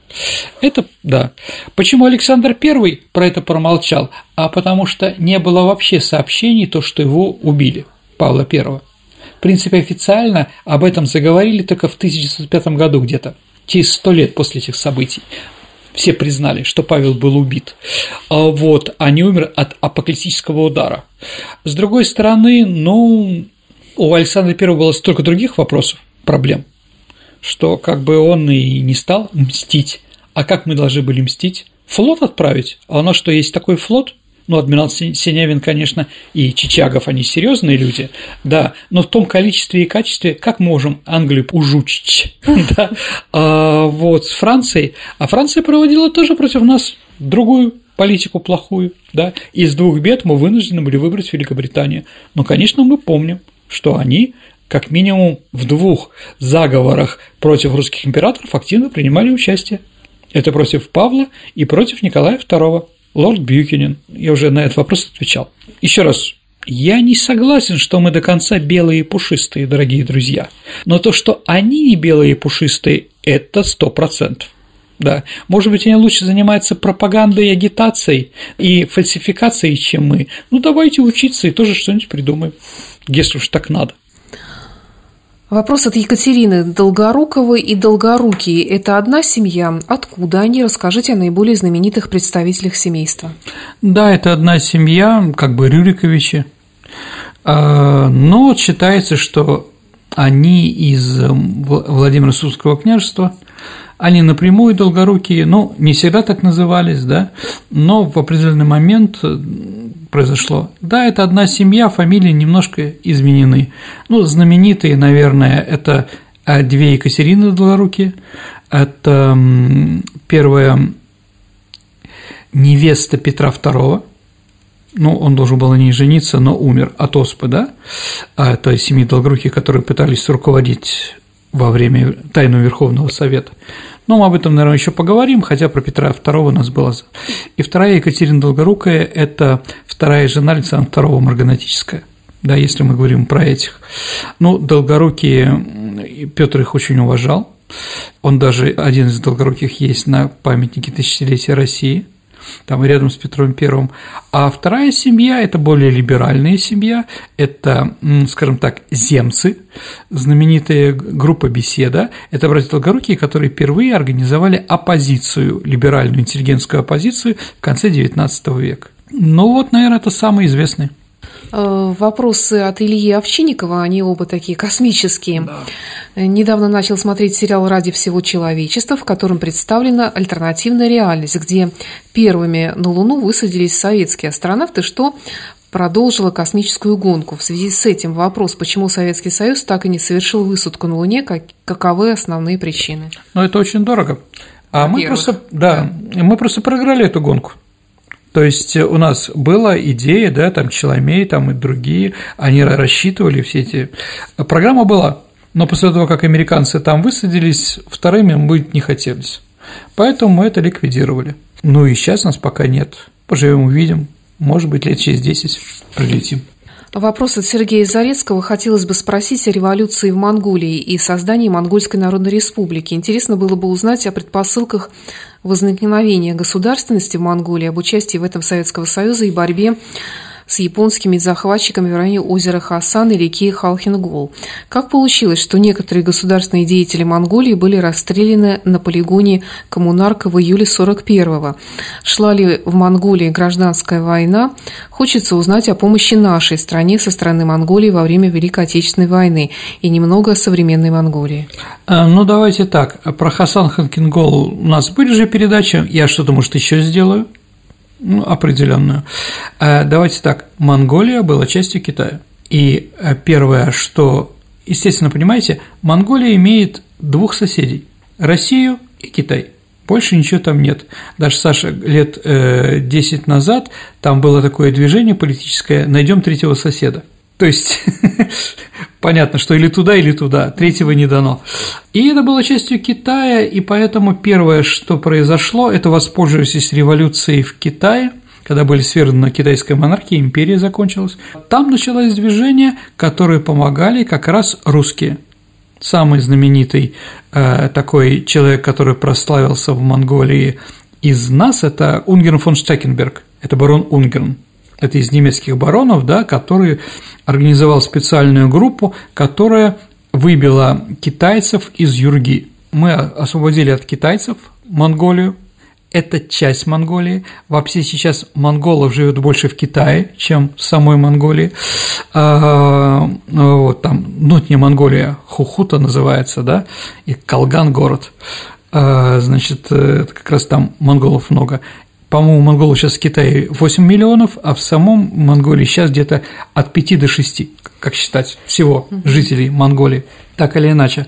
Это да. Почему Александр I про это промолчал? А потому что не было вообще сообщений, то, что его убили, Павла I. В принципе, официально об этом заговорили только в 1905 году где-то, через сто лет после этих событий. Все признали, что Павел был убит, а вот, а не умер от апокалиптического удара. С другой стороны, ну, у Александра I было столько других вопросов, проблем, что как бы он и не стал мстить. А как мы должны были мстить? Флот отправить? А у нас что, есть такой флот? Ну, адмирал Си- Синявин, конечно, и Чичагов, они серьезные люди, да, но в том количестве и качестве, как можем Англию ужучить, да, А вот с Францией, а Франция проводила тоже против нас другую политику плохую, да, из двух бед мы вынуждены были выбрать Великобританию. Но, конечно, мы помним, что они как минимум в двух заговорах против русских императоров активно принимали участие. Это против Павла и против Николая II, лорд Бьюкинен. Я уже на этот вопрос отвечал. Еще раз, я не согласен, что мы до конца белые и пушистые, дорогие друзья. Но то, что они не белые и пушистые, это сто процентов. Да, может быть, они лучше занимаются пропагандой и агитацией и фальсификацией, чем мы. Ну, давайте учиться и тоже что-нибудь придумаем, если уж так надо. Вопрос от Екатерины. Долгоруковы и Долгорукие – это одна семья? Откуда они? Расскажите о наиболее знаменитых представителях семейства. Да, это одна семья, как бы Рюриковичи. А, но считается, что они из Владимира Сурского княжества – они напрямую долгорукие, ну, не всегда так назывались, да, но в определенный момент э, произошло. Да, это одна семья, фамилии немножко изменены. Ну, знаменитые, наверное, это э, две Екатерины Долгорукие, это первая невеста Петра II, ну, он должен был на ней жениться, но умер от оспы, да, а это семьи Долгоруких, которые пытались руководить во время Тайного Верховного Совета. Но мы об этом, наверное, еще поговорим, хотя про Петра II у нас было. И вторая Екатерина Долгорукая – это вторая жена Александра II Марганатическая да, если мы говорим про этих. Ну, Долгорукие, Петр их очень уважал, он даже один из долгоруких есть на памятнике тысячелетия России – там рядом с Петром Первым. А вторая семья – это более либеральная семья, это, скажем так, земцы, знаменитая группа «Беседа», это братья Долгорукие, которые впервые организовали оппозицию, либеральную интеллигентскую оппозицию в конце XIX века. Ну вот, наверное, это самые известные. Э, вопросы от Ильи Овчинникова, они оба такие космические. Да. Недавно начал смотреть сериал «Ради всего человечества», в котором представлена альтернативная реальность, где первыми на Луну высадились советские астронавты, что продолжила космическую гонку. В связи с этим вопрос, почему Советский Союз так и не совершил высадку на Луне, как, каковы основные причины? Ну, это очень дорого. А мы просто, да, да, мы просто проиграли эту гонку. То есть у нас была идея, да, там Челомей, там и другие, они рассчитывали все эти… Программа была, но после того, как американцы там высадились, вторыми быть не хотелось. Поэтому мы это ликвидировали. Ну и сейчас нас пока нет. Поживем, увидим. Может быть, лет через 10 прилетим. Вопрос от Сергея Зарецкого. Хотелось бы спросить о революции в Монголии и создании Монгольской Народной Республики. Интересно было бы узнать о предпосылках возникновения государственности в Монголии, об участии в этом Советского Союза и борьбе с японскими захватчиками в районе озера Хасан и реки Халхингол. Как получилось, что некоторые государственные деятели Монголии были расстреляны на полигоне Коммунарка в июле 41-го? Шла ли в Монголии гражданская война? Хочется узнать о помощи нашей стране со стороны Монголии во время Великой Отечественной войны и немного о современной Монголии. А, ну, давайте так. Про Хасан Халхингол у нас были же передачи. Я что-то, может, еще сделаю ну, определенную. Э, давайте так, Монголия была частью Китая. И э, первое, что, естественно, понимаете, Монголия имеет двух соседей – Россию и Китай. Больше ничего там нет. Даже, Саша, лет 10 э, назад там было такое движение политическое «Найдем третьего соседа». То есть понятно, что или туда, или туда, третьего не дано. И это было частью Китая, и поэтому первое, что произошло, это воспользовавшись революцией в Китае, когда были свергнуты китайская монархия, империя закончилась, там началось движение, которые помогали как раз русские. Самый знаменитый э, такой человек, который прославился в Монголии из нас, это Унгерн фон Штекенберг, это барон Унгерн это из немецких баронов, да, который организовал специальную группу, которая выбила китайцев из Юрги. Мы освободили от китайцев Монголию, это часть Монголии. Вообще сейчас монголов живет больше в Китае, чем в самой Монголии. А, вот там внутренняя Монголия, Хухута называется, да, и Калган город. А, значит, как раз там монголов много по-моему, монголов сейчас в Китае 8 миллионов, а в самом Монголии сейчас где-то от 5 до 6, как считать, всего жителей Монголии так или иначе.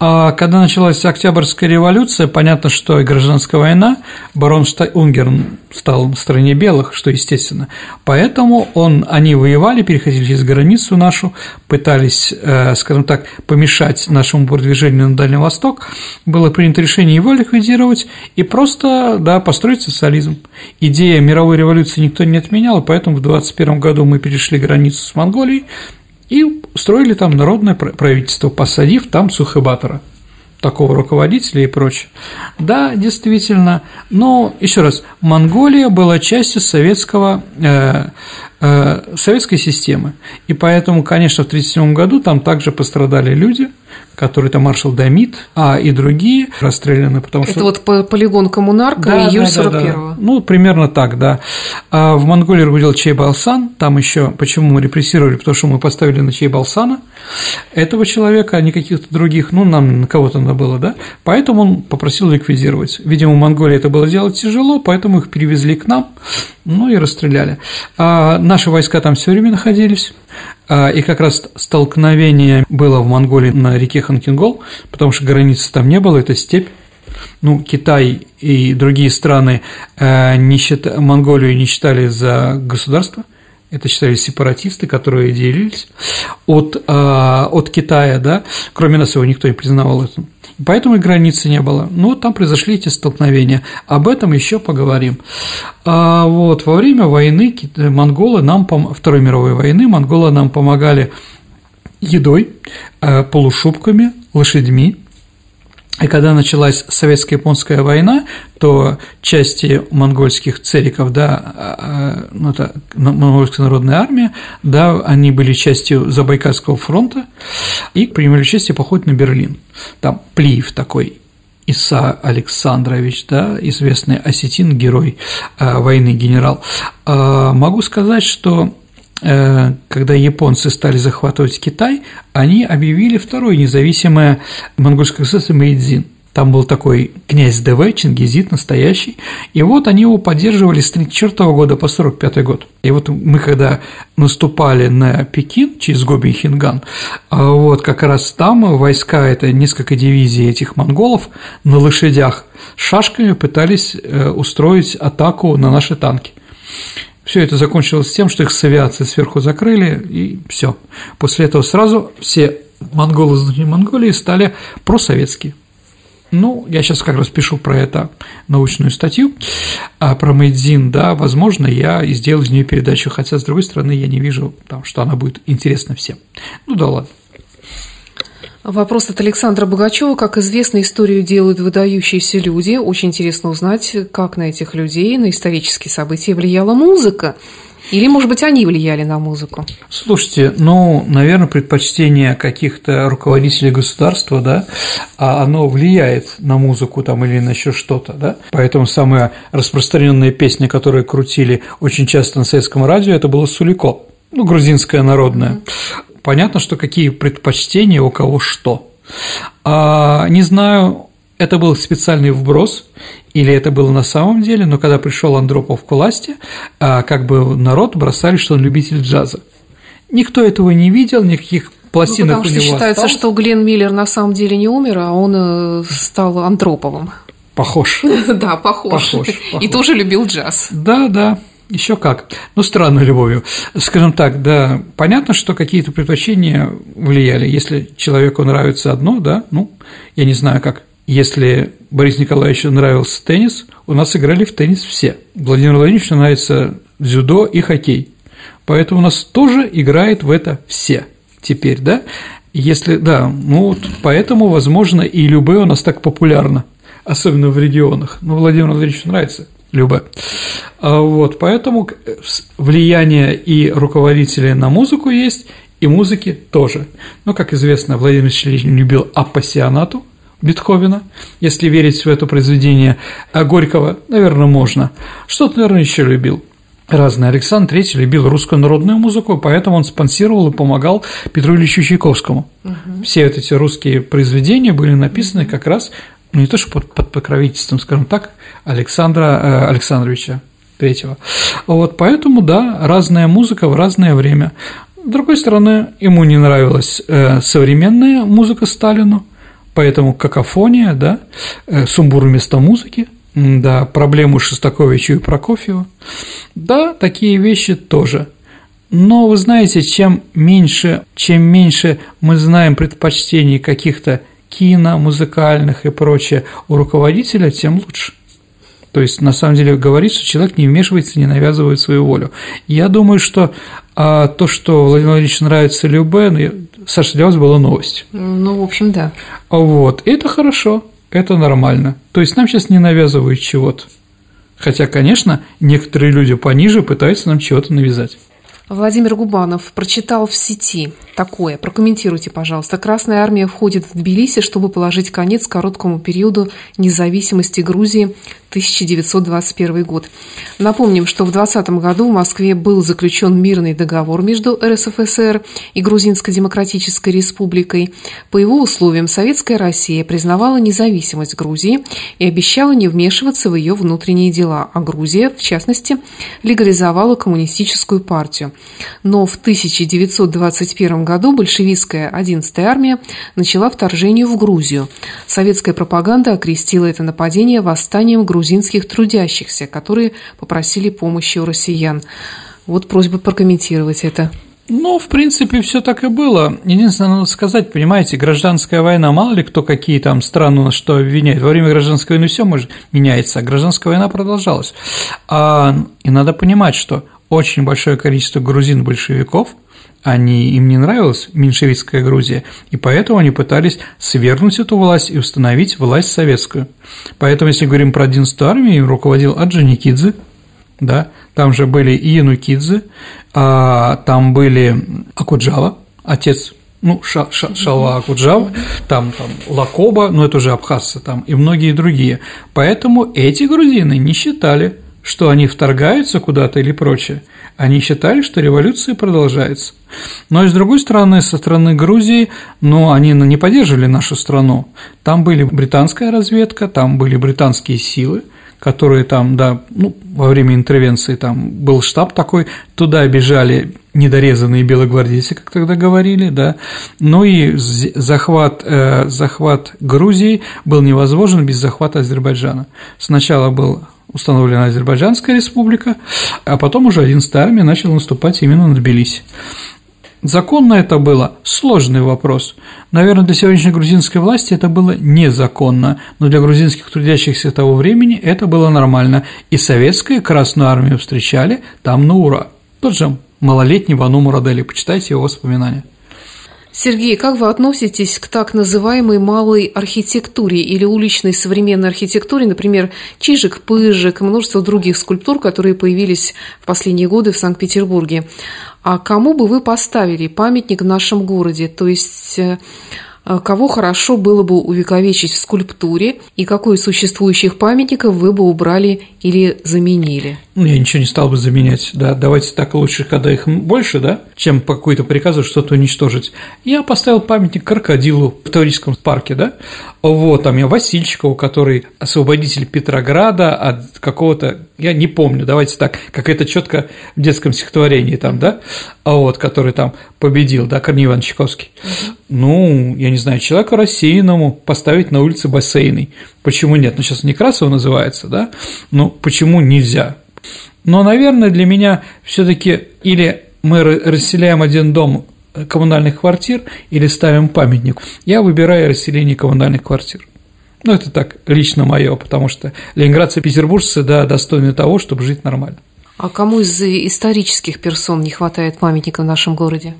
А когда началась Октябрьская революция, понятно, что и гражданская война, барон Унгерн стал в стране белых, что естественно. Поэтому он, они воевали, переходили через границу нашу, пытались, э, скажем так, помешать нашему продвижению на Дальний Восток. Было принято решение его ликвидировать и просто да, построить социализм. Идея мировой революции никто не отменял, поэтому в 21 году мы перешли границу с Монголией, и устроили там народное правительство, посадив там Сухыбатора, такого руководителя и прочее. Да, действительно, но еще раз, Монголия была частью советского, э, э, советской системы, и поэтому, конечно, в 1937 году там также пострадали люди – который там маршал Дамит, а и другие расстреляны, потому Это что… вот полигон коммунарка да, июль да, да, 41-го. Да. Ну, примерно так, да. А в Монголии руководил Чейбалсан, там еще почему мы репрессировали, потому что мы поставили на Чейбалсана этого человека, а не каких-то других, ну, нам на кого-то надо было, да, поэтому он попросил ликвидировать. Видимо, в Монголии это было делать тяжело, поэтому их перевезли к нам, ну и расстреляли. А наши войска там все время находились, и как раз столкновение было в Монголии на реке Ханкингол, потому что границы там не было, это степь. Ну, Китай и другие страны э, не счит... Монголию не считали за государство, это считались сепаратисты, которые делились от, а, от Китая, да, кроме нас его никто не признавал это. Поэтому и границы не было. Но там произошли эти столкновения. Об этом еще поговорим. А вот во время войны монголы нам, Второй мировой войны, монголы нам помогали едой, э, полушубками, лошадьми, и когда началась советско-японская война, то части монгольских цериков, да, а, а, ну, это монгольская народная армия, да, они были частью Забайкальского фронта и принимали участие в походе на Берлин. Там Плиев такой Иса Александрович, да, известный осетин, герой а, войны, генерал. Могу сказать, что когда японцы стали захватывать Китай, они объявили второе независимое монгольское государство Мэйдзин. Там был такой князь ДВ, Чингизит настоящий, и вот они его поддерживали с 34 года по 45 год. И вот мы, когда наступали на Пекин через Гоби и Хинган, а вот как раз там войска, это несколько дивизий этих монголов на лошадях шашками пытались э, устроить атаку на наши танки. Все это закончилось тем, что их с авиации сверху закрыли, и все. После этого сразу все монголы из Монголии стали просоветские. Ну, я сейчас как раз пишу про это научную статью, а про Мэйдзин, да, возможно, я сделаю из нее передачу, хотя, с другой стороны, я не вижу, там, что она будет интересна всем. Ну да ладно. Вопрос от Александра Богачева. Как известно, историю делают выдающиеся люди. Очень интересно узнать, как на этих людей, на исторические события влияла музыка. Или, может быть, они влияли на музыку? Слушайте, ну, наверное, предпочтение каких-то руководителей государства, да, а оно влияет на музыку там или на еще что-то, да. Поэтому самая распространенная песня, которую крутили очень часто на советском радио, это было Сулико, ну, грузинская народная понятно, что какие предпочтения у кого что. А, не знаю, это был специальный вброс, или это было на самом деле, но когда пришел Андропов к власти, а, как бы народ бросали, что он любитель джаза. Никто этого не видел, никаких пластинок ну, потому него считается, осталось. что Глен Миллер на самом деле не умер, а он э, стал Андроповым. Похож. Да, похож. похож. И тоже любил джаз. Да, да. Еще как. Ну, странной любовью. Скажем так, да, понятно, что какие-то предпочтения влияли. Если человеку нравится одно, да, ну, я не знаю как. Если Борис Николаевичу нравился теннис, у нас играли в теннис все. Владимиру Владимировичу нравится дзюдо и хоккей. Поэтому у нас тоже играет в это все теперь, да? Если, да, ну вот поэтому, возможно, и любое у нас так популярно, особенно в регионах. Но Владимиру Владимировичу нравится Люба. А вот, поэтому влияние и руководителей на музыку есть, и музыки тоже. Но, как известно, Владимир Ильич любил апассионату Бетховена, если верить в это произведение а Горького, наверное, можно. Что-то, наверное, еще любил разное. Александр III любил русскую народную музыку, поэтому он спонсировал и помогал Петру Ильичу Чайковскому. Угу. Все вот эти русские произведения были написаны как раз ну, не то, что под, под покровительством, скажем так, Александра э, Александровича третьего. Вот поэтому, да, разная музыка в разное время. С другой стороны, ему не нравилась э, современная музыка Сталину, поэтому какофония, да, э, сумбур вместо музыки, да, проблему Шостаковича и Прокофьева. Да, такие вещи тоже. Но вы знаете, чем меньше, чем меньше мы знаем предпочтений каких-то кино, музыкальных и прочее у руководителя, тем лучше. То есть, на самом деле, говорит, что человек не вмешивается, не навязывает свою волю. Я думаю, что а, то, что Владимир Владимирович нравится Любе, ну, Саша, для вас была новость. Ну, в общем, да. Вот, это хорошо, это нормально. То есть, нам сейчас не навязывают чего-то. Хотя, конечно, некоторые люди пониже пытаются нам чего-то навязать. Владимир Губанов прочитал в сети такое. Прокомментируйте, пожалуйста. Красная армия входит в Тбилиси, чтобы положить конец короткому периоду независимости Грузии 1921 год. Напомним, что в 2020 году в Москве был заключен мирный договор между РСФСР и Грузинской Демократической Республикой. По его условиям Советская Россия признавала независимость Грузии и обещала не вмешиваться в ее внутренние дела, а Грузия, в частности, легализовала коммунистическую партию. Но в 1921 году большевистская 11-я армия начала вторжение в Грузию. Советская пропаганда окрестила это нападение восстанием грузин грузинских трудящихся, которые попросили помощи у россиян. Вот просьба прокомментировать это. Ну, в принципе, все так и было. Единственное, надо сказать, понимаете, гражданская война, мало ли кто какие там страны на что обвиняет. Во время гражданской войны все может меняется, а гражданская война продолжалась. А, и надо понимать, что очень большое количество грузин-большевиков они, им не нравилась меньшевистская Грузия, и поэтому они пытались свергнуть эту власть и установить власть советскую. Поэтому, если говорим про 11-ю армию, им руководил Аджаникидзе, да, там же были и Янукидзе, а, там были Акуджава, отец ну, Ша, Ша, Шалва Акуджава, там, там Лакоба, ну, это уже абхазцы там, и многие другие. Поэтому эти грузины не считали, что они вторгаются куда-то или прочее, они считали, что революция продолжается. Но и с другой стороны, со стороны Грузии, ну, они не поддерживали нашу страну. Там были британская разведка, там были британские силы, которые там, да, ну, во время интервенции там был штаб такой, туда бежали недорезанные белогвардейцы, как тогда говорили, да, ну и захват, э, захват Грузии был невозможен без захвата Азербайджана. Сначала был установлена Азербайджанская республика, а потом уже 11-я армия начала наступать именно на Тбилиси. Законно это было? Сложный вопрос. Наверное, для сегодняшней грузинской власти это было незаконно, но для грузинских трудящихся того времени это было нормально, и советскую Красную армию встречали там на ура. Тот же малолетний Вану Мурадели, почитайте его воспоминания. Сергей, как вы относитесь к так называемой малой архитектуре или уличной современной архитектуре, например, Чижик-Пыжик и множество других скульптур, которые появились в последние годы в Санкт-Петербурге? А кому бы вы поставили памятник в нашем городе? То есть Э, кого хорошо было бы увековечить в скульптуре и какой из существующих памятников вы бы убрали или заменили? Ну, я ничего не стал бы заменять, да, давайте так лучше, когда их больше, да, чем по какой-то приказу что-то уничтожить. Я поставил памятник крокодилу в Таврическом парке, да, вот, там я Васильчикову, который освободитель Петрограда от какого-то, я не помню, давайте так, как это четко в детском стихотворении там, да, а вот, который там победил, да, Корней Иванович Чайковский. Ну, я не знаю, человеку рассеянному поставить на улице бассейны. Почему нет? Ну, сейчас Некрасов называется, да, ну, почему нельзя? Но, наверное, для меня все таки или мы расселяем один дом коммунальных квартир или ставим памятник. Я выбираю расселение коммунальных квартир. Ну, это так, лично мое, потому что ленинградцы и петербуржцы, да, достойны того, чтобы жить нормально. А кому из исторических персон не хватает памятника в нашем городе?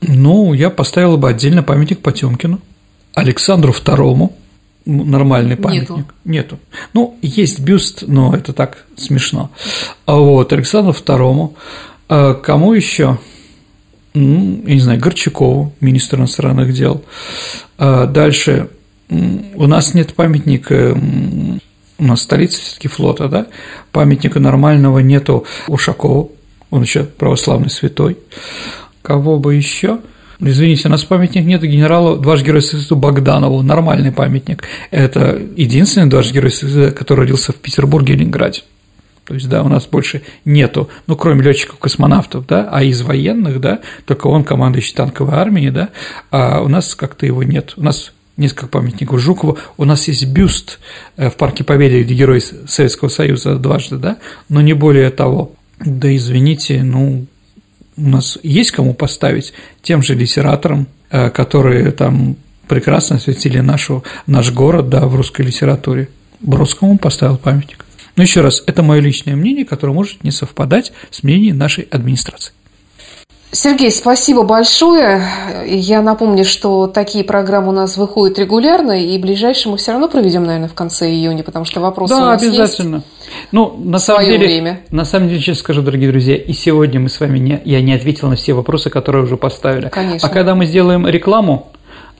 Ну, я поставила бы отдельно памятник Потемкину, Александру II, нормальный памятник. Нету. Нету. Ну, есть бюст, но это так смешно. А вот, Александру II. А кому еще? ну, я не знаю, Горчакову, министр иностранных дел. А дальше у нас нет памятника, у нас столица все таки флота, да, памятника нормального нету Ушакову, он еще православный святой. Кого бы еще? Извините, у нас памятник нет генералу дважды Героя Союза Богданову, нормальный памятник. Это единственный дважды Герой Союза, который родился в Петербурге и Ленинграде. То есть, да, у нас больше нету, ну, кроме летчиков-космонавтов, да, а из военных, да, только он командующий танковой армией, да, а у нас как-то его нет. У нас несколько памятников Жукову. У нас есть бюст э, в Парке Победы, где герой Советского Союза дважды, да, но не более того. Да извините, ну, у нас есть кому поставить тем же литераторам, э, которые там прекрасно осветили нашу, наш город, да, в русской литературе. Бродскому поставил памятник. Но еще раз, это мое личное мнение, которое может не совпадать с мнением нашей администрации. Сергей, спасибо большое. Я напомню, что такие программы у нас выходят регулярно, и ближайшие мы все равно проведем, наверное, в конце июня, потому что вопросы да, у нас обязательно. есть. Ну, на самом деле, время. на самом деле, честно скажу, дорогие друзья, и сегодня мы с вами не, я не ответил на все вопросы, которые уже поставили. Конечно. А когда мы сделаем рекламу,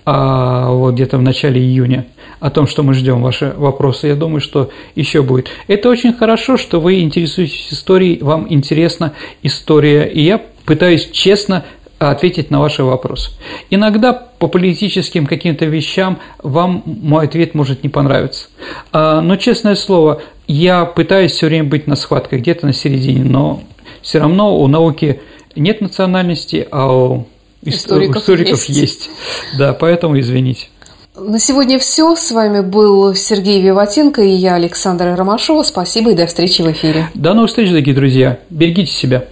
а, вот где-то в начале июня, о том, что мы ждем ваши вопросы. Я думаю, что еще будет. Это очень хорошо, что вы интересуетесь историей, вам интересна история, и я пытаюсь честно ответить на ваши вопросы. Иногда по политическим каким-то вещам вам мой ответ может не понравиться. А, но, честное слово, я пытаюсь все время быть на схватке, где-то на середине, но все равно у науки нет национальности, а у историков, историков есть. есть. Да, поэтому извините. На сегодня все. С вами был Сергей Виватенко и я, Александра Ромашова. Спасибо и до встречи в эфире. До новых встреч, дорогие друзья. Берегите себя.